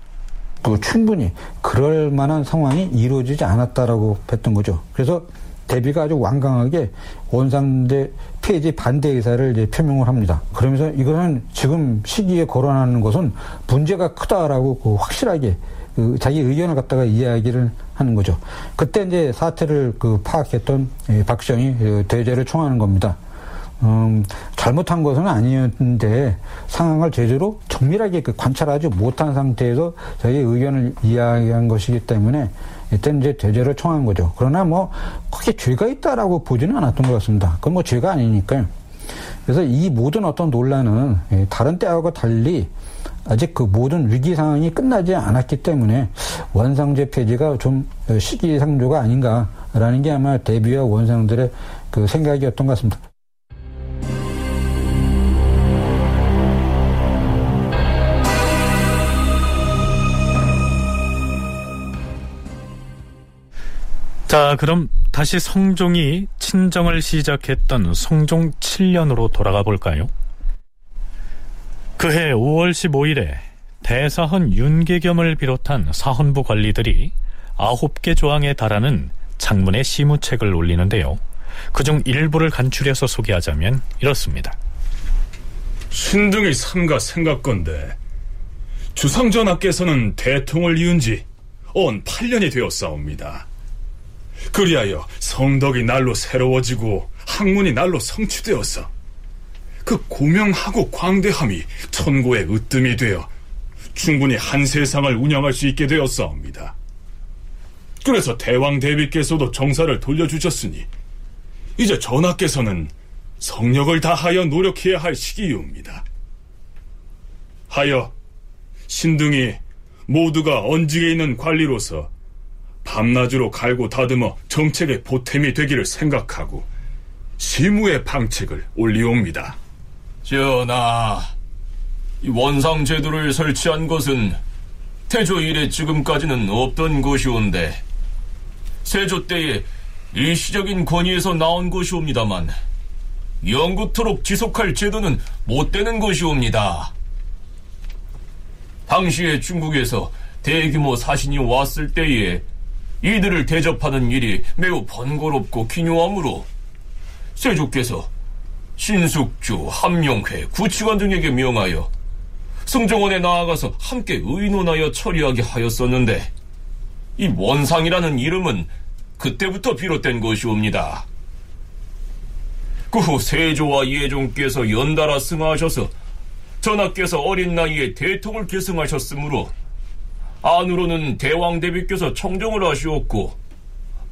그 충분히 그럴 만한 상황이 이루어지지 않았다라고 했던 거죠. 그래서 대비가 아주 완강하게 원상제 폐지 반대 의사를 이제 표명을 합니다. 그러면서 이거는 지금 시기에 거론하는 것은 문제가 크다라고 그 확실하게 그 자기 의견을 갖다가 이야기를 하는 거죠. 그때 이제 사태를 그 파악했던 박시영이 그 대제를 청하는 겁니다. 음, 잘못한 것은 아니었는데 상황을 제대로 정밀하게 그 관찰하지 못한 상태에서 자기 의견을 이야기한 것이기 때문에 일단 이제 대제를 청한 거죠. 그러나 뭐 크게 죄가 있다라고 보지는 않았던 것 같습니다. 그건 뭐 죄가 아니니까요. 그래서 이 모든 어떤 논란은 예, 다른 때하고 달리 아직 그 모든 위기 상황이 끝나지 않았기 때문에 원상제 폐지가 좀 시기상조가 아닌가라는 게 아마 대비와 원상들의 그 생각이었던 것 같습니다. 자, 그럼 다시 성종이 친정을 시작했던 성종 7년으로 돌아가 볼까요? 그해 5월 15일에 대사헌 윤계겸을 비롯한 사헌부 관리들이 9개 조항에 달하는 장문의 시무책을 올리는데요. 그중 일부를 간추려서 소개하자면 이렇습니다. 신등이 삼가 생각건데 주상전하께서는 대통을 이은 지언 8년이 되었사옵니다. 그리하여 성덕이 날로 새로워지고 학문이 날로 성취되어서 그 고명하고 광대함이 천고의 으뜸이 되어 충분히 한 세상을 운영할 수 있게 되었사옵니다. 그래서 대왕 대비께서도 정사를 돌려주셨으니 이제 전하께서는 성력을 다하여 노력해야 할 시기이옵니다. 하여 신등이 모두가 언직에 있는 관리로서 밤낮으로 갈고 다듬어 정책의 보탬이 되기를 생각하고 시무의 방책을 올리옵니다. 전하, 원상 제도를 설치한 것은 태조 이래 지금까지는 없던 것이온데 세조 때에 일시적인 권위에서 나온 것이옵니다만 영구토록 지속할 제도는 못 되는 것이옵니다. 당시에 중국에서 대규모 사신이 왔을 때에 이들을 대접하는 일이 매우 번거롭고 기묘하므로 세조께서 신숙주, 함용회, 구치관 등에게 명하여 승정원에 나아가서 함께 의논하여 처리하게 하였었는데 이 원상이라는 이름은 그때부터 비롯된 것이옵니다. 그 후 세조와 예종께서 연달아 승하하셔서 전하께서 어린 나이에 대통을 계승하셨으므로 안으로는 대왕 대비께서 청정을 하시었고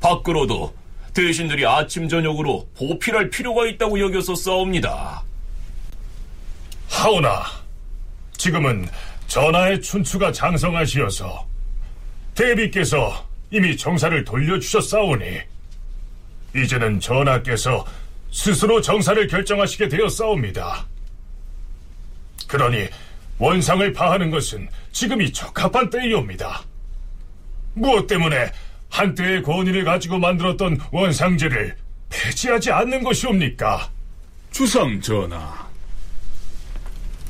밖으로도 대신들이 아침 저녁으로 보필할 필요가 있다고 여겨서 싸웁니다. 하오나 지금은 전하의 춘추가 장성하시어서 대비께서 이미 정사를 돌려주셨사오니 이제는 전하께서 스스로 정사를 결정하시게 되었사옵니다. 그러니 원상을 파하는 것은 지금이 적합한 때이옵니다. 무엇 때문에 한때의 권위를 가지고 만들었던 원상제를 폐지하지 않는 것이옵니까? 주상 전하,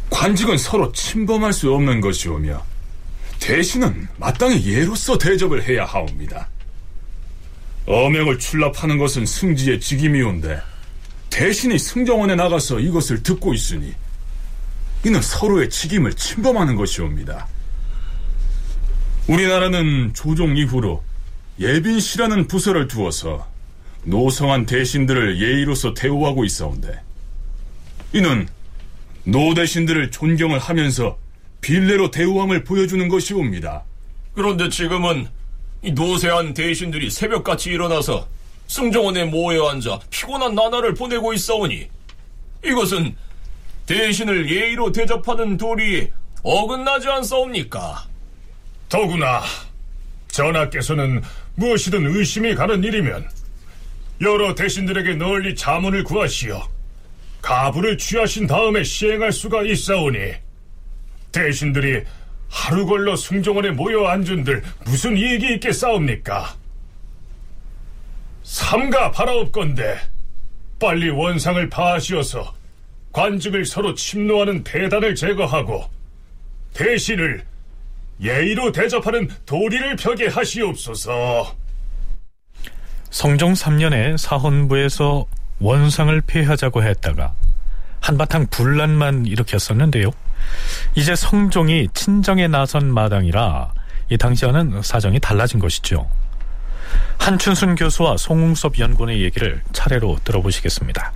관직은 서로 침범할 수 없는 것이오며 대신은 마땅히 예로서 대접을 해야 하옵니다. 어명을 출납하는 것은 승지의 직임이온데 대신이 승정원에 나가서 이것을 듣고 있으니 이는 서로의 직임을 침범하는 것이옵니다. 우리나라는 조종 이후로 예빈씨라는 부서를 두어서 노성한 대신들을 예의로서 대우하고 있어온데 이는 노 대신들을 존경을 하면서 빌레로 대우함을 보여주는 것이옵니다. 그런데 지금은 이 노세한 대신들이 새벽같이 일어나서 승정원에 모여 앉아 피곤한 나날을 보내고 있어오니 이것은 대신을 예의로 대접하는 도리에 어긋나지 않사옵니까? 더구나 전하께서는 무엇이든 의심이 가는 일이면 여러 대신들에게 널리 자문을 구하시어 가부를 취하신 다음에 시행할 수가 있사오니 대신들이 하루 걸러 승정원에 모여 앉은들 무슨 이익이 있겠사옵니까? 삼가 바라옵건대 빨리 원상을 파하시어서 관직을 서로 침노하는 대단을 제거하고 대신을 예의로 대접하는 도리를 펴게 하시옵소서. 성종 3년에 사헌부에서 원상을 폐하자고 했다가 한바탕 분란만 일으켰었는데요. 이제 성종이 친정에 나선 마당이라 이 당시와는 사정이 달라진 것이죠. 한춘순 교수와 송웅섭 연구원의 얘기를 차례로 들어보시겠습니다.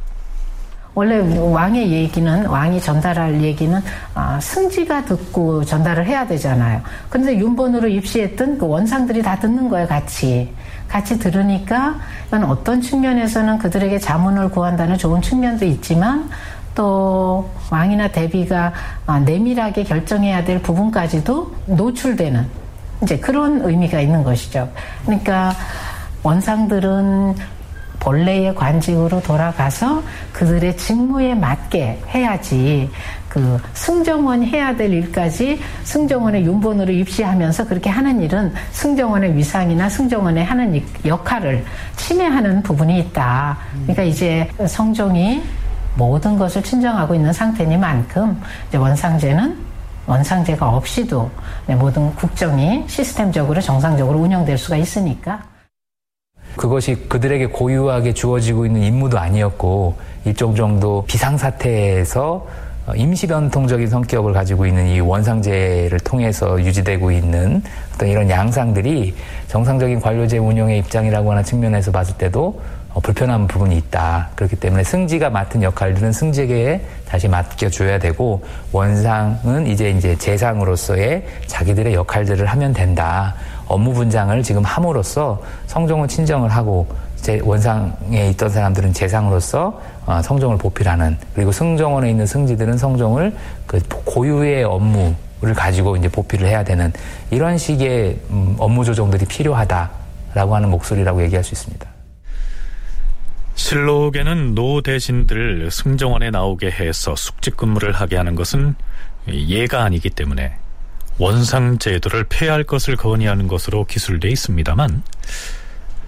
원래 왕의 얘기는 왕이 전달할 얘기는 아, 승지가 듣고 전달을 해야 되잖아요. 근데 윤본으로 입시했던 그 원상들이 다 듣는 거예요, 같이. 같이 들으니까 이건 어떤 측면에서는 그들에게 자문을 구한다는 좋은 측면도 있지만 또 왕이나 대비가 아, 내밀하게 결정해야 될 부분까지도 노출되는 이제 그런 의미가 있는 것이죠. 그러니까 원상들은 본래의 관직으로 돌아가서 그들의 직무에 맞게 해야지 그 승정원 해야 될 일까지 승정원의 윤본으로 입시하면서 그렇게 하는 일은 승정원의 위상이나 승정원의 하는 역할을 침해하는 부분이 있다. 그러니까 이제 성종이 모든 것을 친정하고 있는 상태니만큼 이제 원상제는 원상제가 없이도 모든 국정이 시스템적으로 정상적으로 운영될 수가 있으니까 그것이 그들에게 고유하게 주어지고 있는 임무도 아니었고 일정 정도 비상사태에서 임시 변통적인 성격을 가지고 있는 이 원상제를 통해서 유지되고 있는 어떤 이런 양상들이 정상적인 관료제 운영의 입장이라고 하는 측면에서 봤을 때도 불편한 부분이 있다. 그렇기 때문에 승지가 맡은 역할들은 승지에게 다시 맡겨줘야 되고 원상은 이제 이제 재상으로서의 자기들의 역할들을 하면 된다. 업무 분장을 지금 함으로써 성종은 친정을 하고 제 원상에 있던 사람들은 재상으로서 어, 성종을 보필하는 그리고 승정원에 있는 승지들은 성종을 그 고유의 업무를 가지고 이제 보필을 해야 되는 이런 식의 음, 업무 조정들이 필요하다라고 하는 목소리라고 얘기할 수 있습니다. 실록에는 노 대신들을 승정원에 나오게 해서 숙직 근무를 하게 하는 것은 예가 아니기 때문에 원상 제도를 폐할 것을 건의하는 것으로 기술돼 있습니다만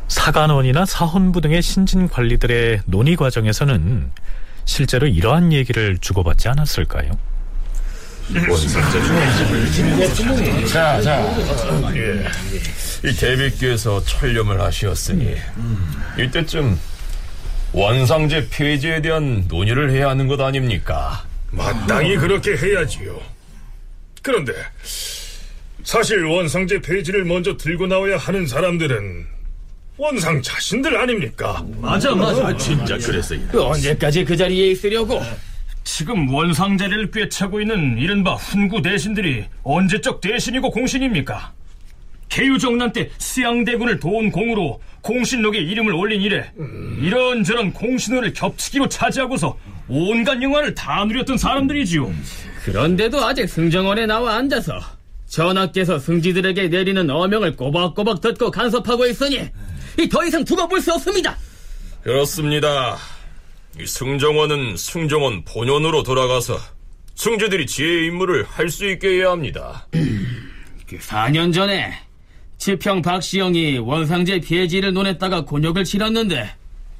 사관원이나 사헌부 등의 신진 관리들의 논의 과정에서는 실제로 이러한 얘기를 주고받지 않았을까요? 자, 자. 예. 이 대비께서 철렴을 하시었으니 이때쯤 원상제 폐지에 대한 논의를 해야 하는 것 아닙니까? 마땅히 그렇게 해야지요. 그런데 사실 원상제 폐지를 먼저 들고 나와야 하는 사람들은 원상 자신들 아닙니까? 맞아, 맞아. 아, 진짜 그랬어요. 언제까지 그 자리에 있으려고? 지금 원상제를 꿰차고 있는 이른바 훈구 대신들이 언제적 대신이고 공신입니까? 개유정난 때 수양대군을 도운 공으로 공신록에 이름을 올린 이래 이런저런 공신호를 겹치기로 차지하고서 온갖 영화를 다 누렸던 사람들이지요. 그런데도 아직 승정원에 나와 앉아서 전하께서 승지들에게 내리는 어명을 꼬박꼬박 듣고 간섭하고 있으니 더 이상 두고 볼 수 없습니다. 그렇습니다. 이 승정원은 승정원 본연으로 돌아가서 승지들이 지혜의 임무를 할 수 있게 해야 합니다. 그 4년 전에 지평 박시영이 원상제 폐지를 논했다가 곤욕을 치렀는데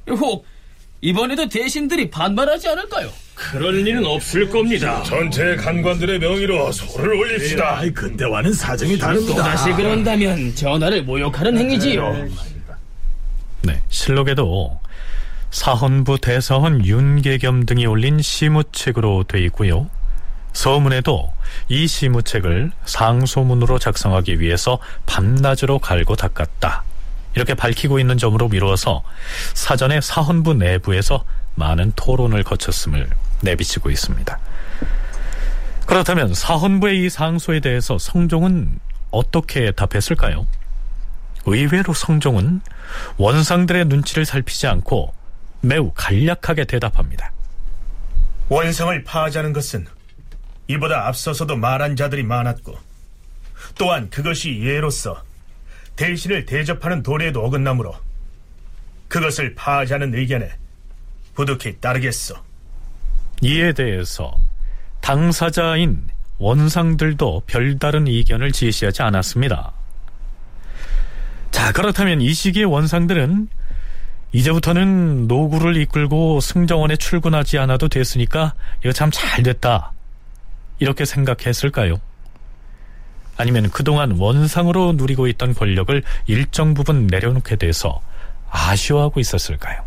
혹 이번에도 대신들이 반발하지 않을까요? 그럴 일은 없을 겁니다. 전체 간관들의 명의로 소를 올립시다. 아이, 그때와는 사정이 다릅니다. 또다시 그런다면 전하를 모욕하는 행위지요. 네, 실록에도 사헌부 대사헌 윤계겸 등이 올린 시무책으로 돼 있고요. 서문에도 이 시무책을 상소문으로 작성하기 위해서 밤낮으로 갈고 닦았다. 이렇게 밝히고 있는 점으로 미루어서 사전에 사헌부 내부에서 많은 토론을 거쳤음을 내비치고 있습니다. 그렇다면 사헌부의 이 상소에 대해서 성종은 어떻게 답했을까요? 의외로 성종은 원상들의 눈치를 살피지 않고 매우 간략하게 대답합니다. 원상을 파하자는 것은 이보다 앞서서도 말한 자들이 많았고 또한 그것이 예로서 대신을 대접하는 도리에도 어긋나므로 그것을 파하자는 의견에 부득히 따르겠소. 이에 대해서 당사자인 원상들도 별다른 의견을 제시하지 않았습니다. 자, 그렇다면 이 시기의 원상들은 이제부터는 노구를 이끌고 승정원에 출근하지 않아도 됐으니까 이거 참 잘 됐다. 이렇게 생각했을까요? 아니면 그동안 원상으로 누리고 있던 권력을 일정 부분 내려놓게 돼서 아쉬워하고 있었을까요?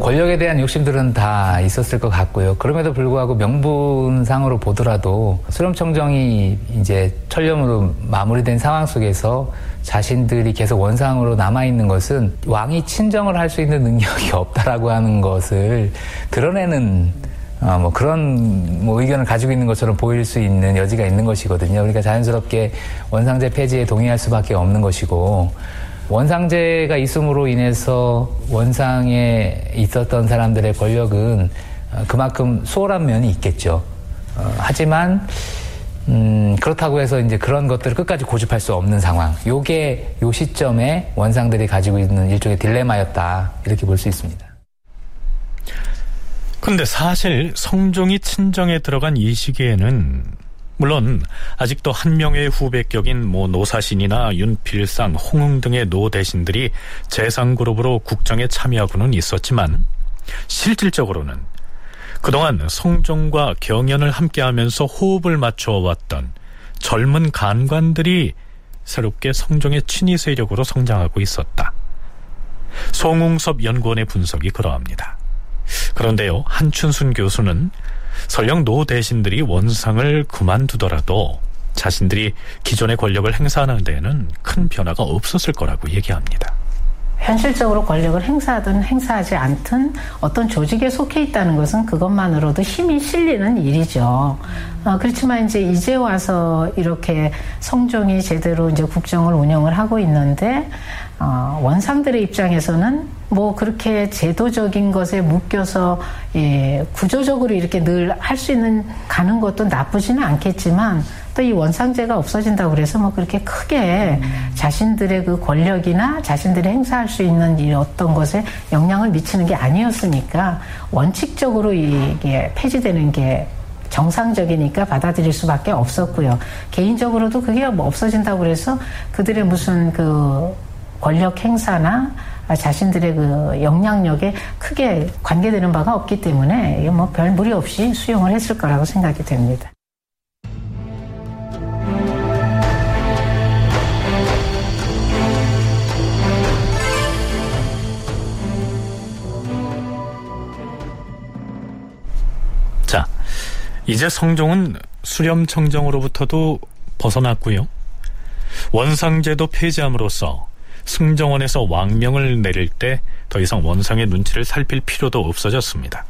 권력에 대한 욕심들은 다 있었을 것 같고요. 그럼에도 불구하고 명분상으로 보더라도 수렴청정이 이제 철렴으로 마무리된 상황 속에서 자신들이 계속 원상으로 남아있는 것은 왕이 친정을 할 수 있는 능력이 없다라고 하는 것을 드러내는 어, 뭐 그런 뭐 의견을 가지고 있는 것처럼 보일 수 있는 여지가 있는 것이거든요. 그러니까 자연스럽게 원상제 폐지에 동의할 수밖에 없는 것이고 원상제가 있음으로 인해서 원상에 있었던 사람들의 권력은 어, 그만큼 수월한 면이 있겠죠. 어, 하지만 음, 그렇다고 해서 이제 그런 것들을 끝까지 고집할 수 없는 상황. 요게 요 시점에 원상들이 가지고 있는 일종의 딜레마였다. 이렇게 볼 수 있습니다. 근데 사실 성종이 친정에 들어간 이 시기에는 물론 아직도 한 명의 후배격인 뭐 노사신이나 윤필상, 홍흥 등의 노 대신들이 재상그룹으로 국정에 참여하고는 있었지만 실질적으로는 그동안 성종과 경연을 함께하면서 호흡을 맞춰왔던 젊은 간관들이 새롭게 성종의 친위 세력으로 성장하고 있었다. 송웅섭 연구원의 분석이 그러합니다. 그런데요, 한춘순 교수는 설령 노 대신들이 원상을 그만두더라도 자신들이 기존의 권력을 행사하는 데에는 큰 변화가 없었을 거라고 얘기합니다. 현실적으로 권력을 행사하든 행사하지 않든 어떤 조직에 속해 있다는 것은 그것만으로도 힘이 실리는 일이죠. 어, 그렇지만 이제 이제 와서 이렇게 성종이 제대로 이제 국정을 운영을 하고 있는데 어, 원상들의 입장에서는 뭐 그렇게 제도적인 것에 묶여서 예, 구조적으로 이렇게 늘 할 수 있는 가는 것도 나쁘지는 않겠지만 또 이 원상제가 없어진다고 그래서 뭐 그렇게 크게 자신들의 그 권력이나 자신들이 행사할 수 있는 이 어떤 것에 영향을 미치는 게 아니었으니까 원칙적으로 이게 폐지되는 게 정상적이니까 받아들일 수밖에 없었고요. 개인적으로도 그게 뭐 없어진다고 그래서 그들의 무슨 그 권력 행사나 자신들의 그 영향력에 크게 관계되는 바가 없기 때문에 뭐 별 무리 없이 수용을 했을 거라고 생각이 됩니다. 이제 성종은 수렴청정으로부터도 벗어났고요. 원상제도 폐지함으로써 승정원에서 왕명을 내릴 때 더 이상 원상의 눈치를 살필 필요도 없어졌습니다.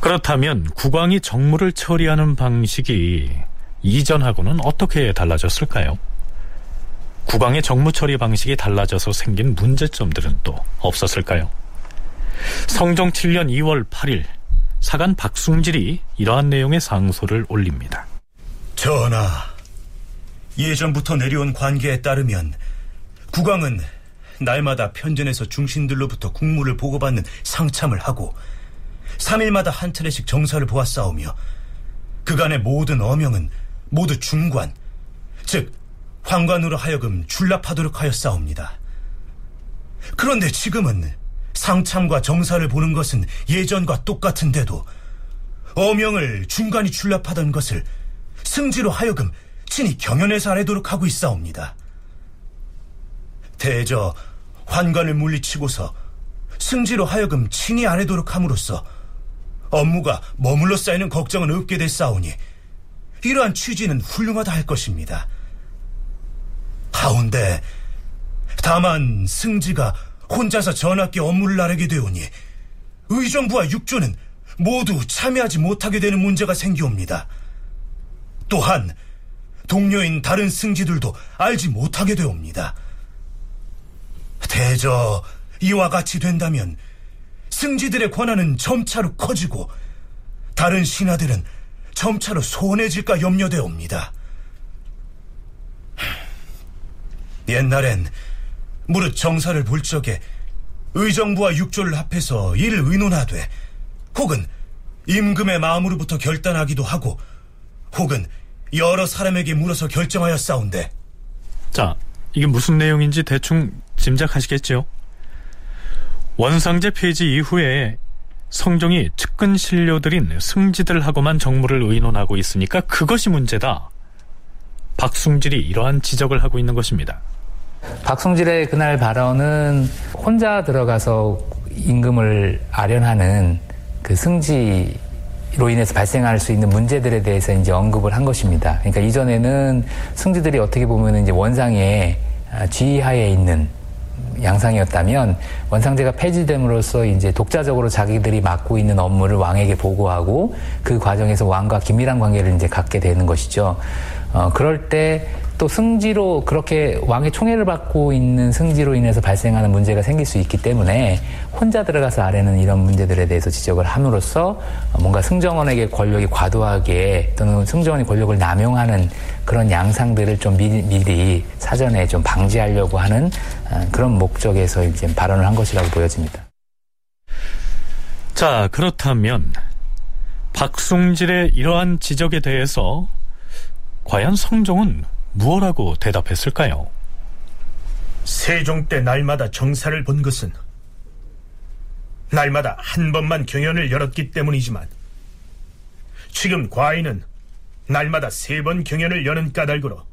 그렇다면 국왕이 정무를 처리하는 방식이 이전하고는 어떻게 달라졌을까요? 국왕의 정무 처리 방식이 달라져서 생긴 문제점들은 또 없었을까요? 성종 7년 2월 8일 사간 박숭질이 이러한 내용의 상소를 올립니다. 전하, 예전부터 내려온 관계에 따르면 국왕은 날마다 편전에서 중신들로부터 국무를 보고받는 상참을 하고 3일마다 한 차례씩 정사를 보았사오며 그간의 모든 어명은 모두 중관, 즉 황관으로 하여금 출납하도록 하였사옵니다. 그런데 지금은 상참과 정사를 보는 것은 예전과 똑같은데도 어명을 중간이 출납하던 것을 승지로 하여금 친히 경연에서 아래도록 하고 있사옵니다. 대저 환관을 물리치고서 승지로 하여금 친히 아래도록 함으로써 업무가 머물러 쌓이는 걱정은 없게 됐사오니 이러한 취지는 훌륭하다 할 것입니다. 가운데 다만 승지가 혼자서 전학계 업무를 나르게 되오니 의정부와 육조는 모두 참여하지 못하게 되는 문제가 생기옵니다. 또한 동료인 다른 승지들도 알지 못하게 되옵니다. 대저 이와 같이 된다면 승지들의 권한은 점차로 커지고 다른 신하들은 점차로 소원해질까 염려되옵니다. 옛날엔 무릇 정사를 볼 적에 의정부와 육조를 합해서 이를 의논하되 혹은 임금의 마음으로부터 결단하기도 하고 혹은 여러 사람에게 물어서 결정하여 싸운데 자, 이게 무슨 내용인지 대충 짐작하시겠죠? 원상제 폐지 이후에 성종이 측근 신료들인 승지들하고만 정무를 의논하고 있으니까 그것이 문제다. 박숭질이 이러한 지적을 하고 있는 것입니다. 박성질의 그날 발언은 혼자 들어가서 임금을 아련하는 그 승지 로 인해서 발생할 수 있는 문제들에 대해서 이제 언급을 한 것입니다. 그러니까 이전에는 승지들이 어떻게 보면 이제 원상의 지휘하에 있는 양상이었다면 원상제가 폐지됨으로써 이제 독자적으로 자기들이 맡고 있는 업무를 왕에게 보고하고 그 과정에서 왕과 긴밀한 관계를 이제 갖게 되는 것이죠. 어, 그럴 때 또 승지로 그렇게 왕의 총애를 받고 있는 승지로 인해서 발생하는 문제가 생길 수 있기 때문에 혼자 들어가서 아래는 이런 문제들에 대해서 지적을 함으로써 뭔가 승정원에게 권력이 과도하게 또는 승정원이 권력을 남용하는 그런 양상들을 좀 미리, 미리 사전에 좀 방지하려고 하는 그런 목적에서 이제 발언을 한 것이라고 보여집니다. 자, 그렇다면 박숭질의 이러한 지적에 대해서 과연 성종은 무엇라고 대답했을까요? 세종 때 날마다 정사를 본 것은 날마다 한 번만 경연을 열었기 때문이지만 지금 과인은 날마다 세 번 경연을 여는 까닭으로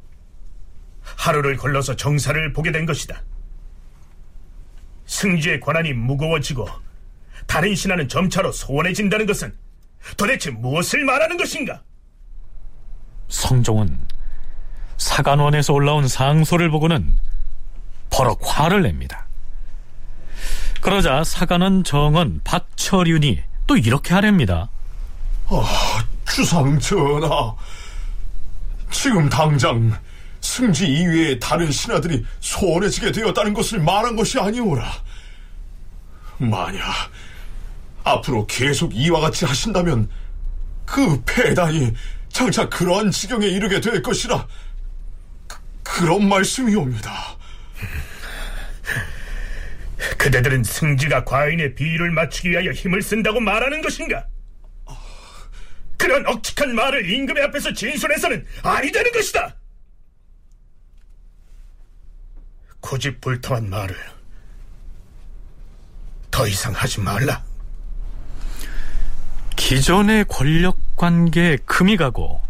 하루를 걸러서 정사를 보게 된 것이다. 승지의 권한이 무거워지고 다른 신하는 점차로 소원해진다는 것은 도대체 무엇을 말하는 것인가? 성종은 사간원에서 올라온 상소를 보고는 버럭 화를 냅니다. 그러자 사간원 정원 박철윤이 또 이렇게 하랍니다. 아, 주상 전하. 지금 당장 승지 이외의 다른 신하들이 소원해지게 되었다는 것을 말한 것이 아니오라. 만약 앞으로 계속 이와 같이 하신다면 그 폐단이 장차 그러한 지경에 이르게 될 것이라 그, 그런 말씀이옵니다. 그대들은 승지가 과인의 비위를 맞추기 위하여 힘을 쓴다고 말하는 것인가? 그런 억측한 말을 임금의 앞에서 진술해서는 아니 되는 것이다! 고집 불통한 말을 더 이상 하지 말라. 기존의 권력 관계에 금이 가고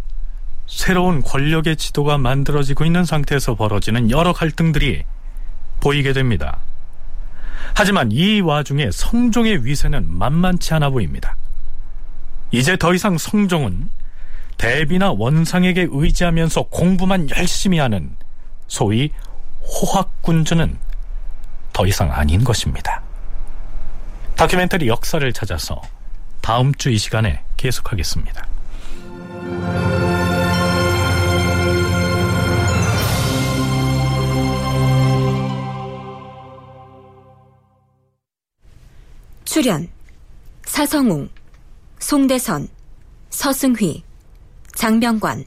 새로운 권력의 지도가 만들어지고 있는 상태에서 벌어지는 여러 갈등들이 보이게 됩니다. 하지만 이 와중에 성종의 위세는 만만치 않아 보입니다. 이제 더 이상 성종은 대비나 원상에게 의지하면서 공부만 열심히 하는 소위 호학군주는 더 이상 아닌 것입니다. 다큐멘터리 역사를 찾아서 다음 주 이 시간에 계속하겠습니다. 출연 사성웅, 송대선, 서승휘, 장병관,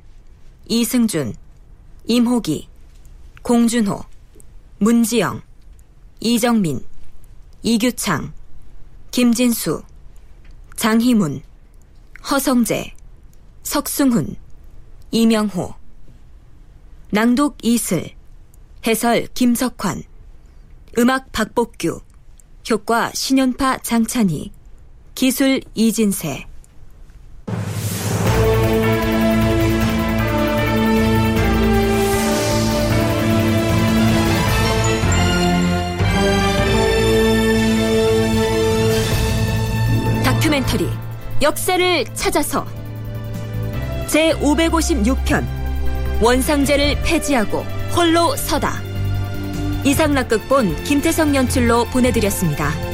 이승준, 임호기, 공준호, 문지영, 이정민, 이규창, 김진수, 장희문, 허성재, 석승훈, 이명호, 낭독 이슬, 해설 김석환, 음악 박복규, 효과 신연파 장찬희, 기술 이진세. 다큐멘터리 역사를 찾아서. 제 556편 원상제를 폐지하고 홀로 서다 이상락극본 김태성 연출로 보내드렸습니다.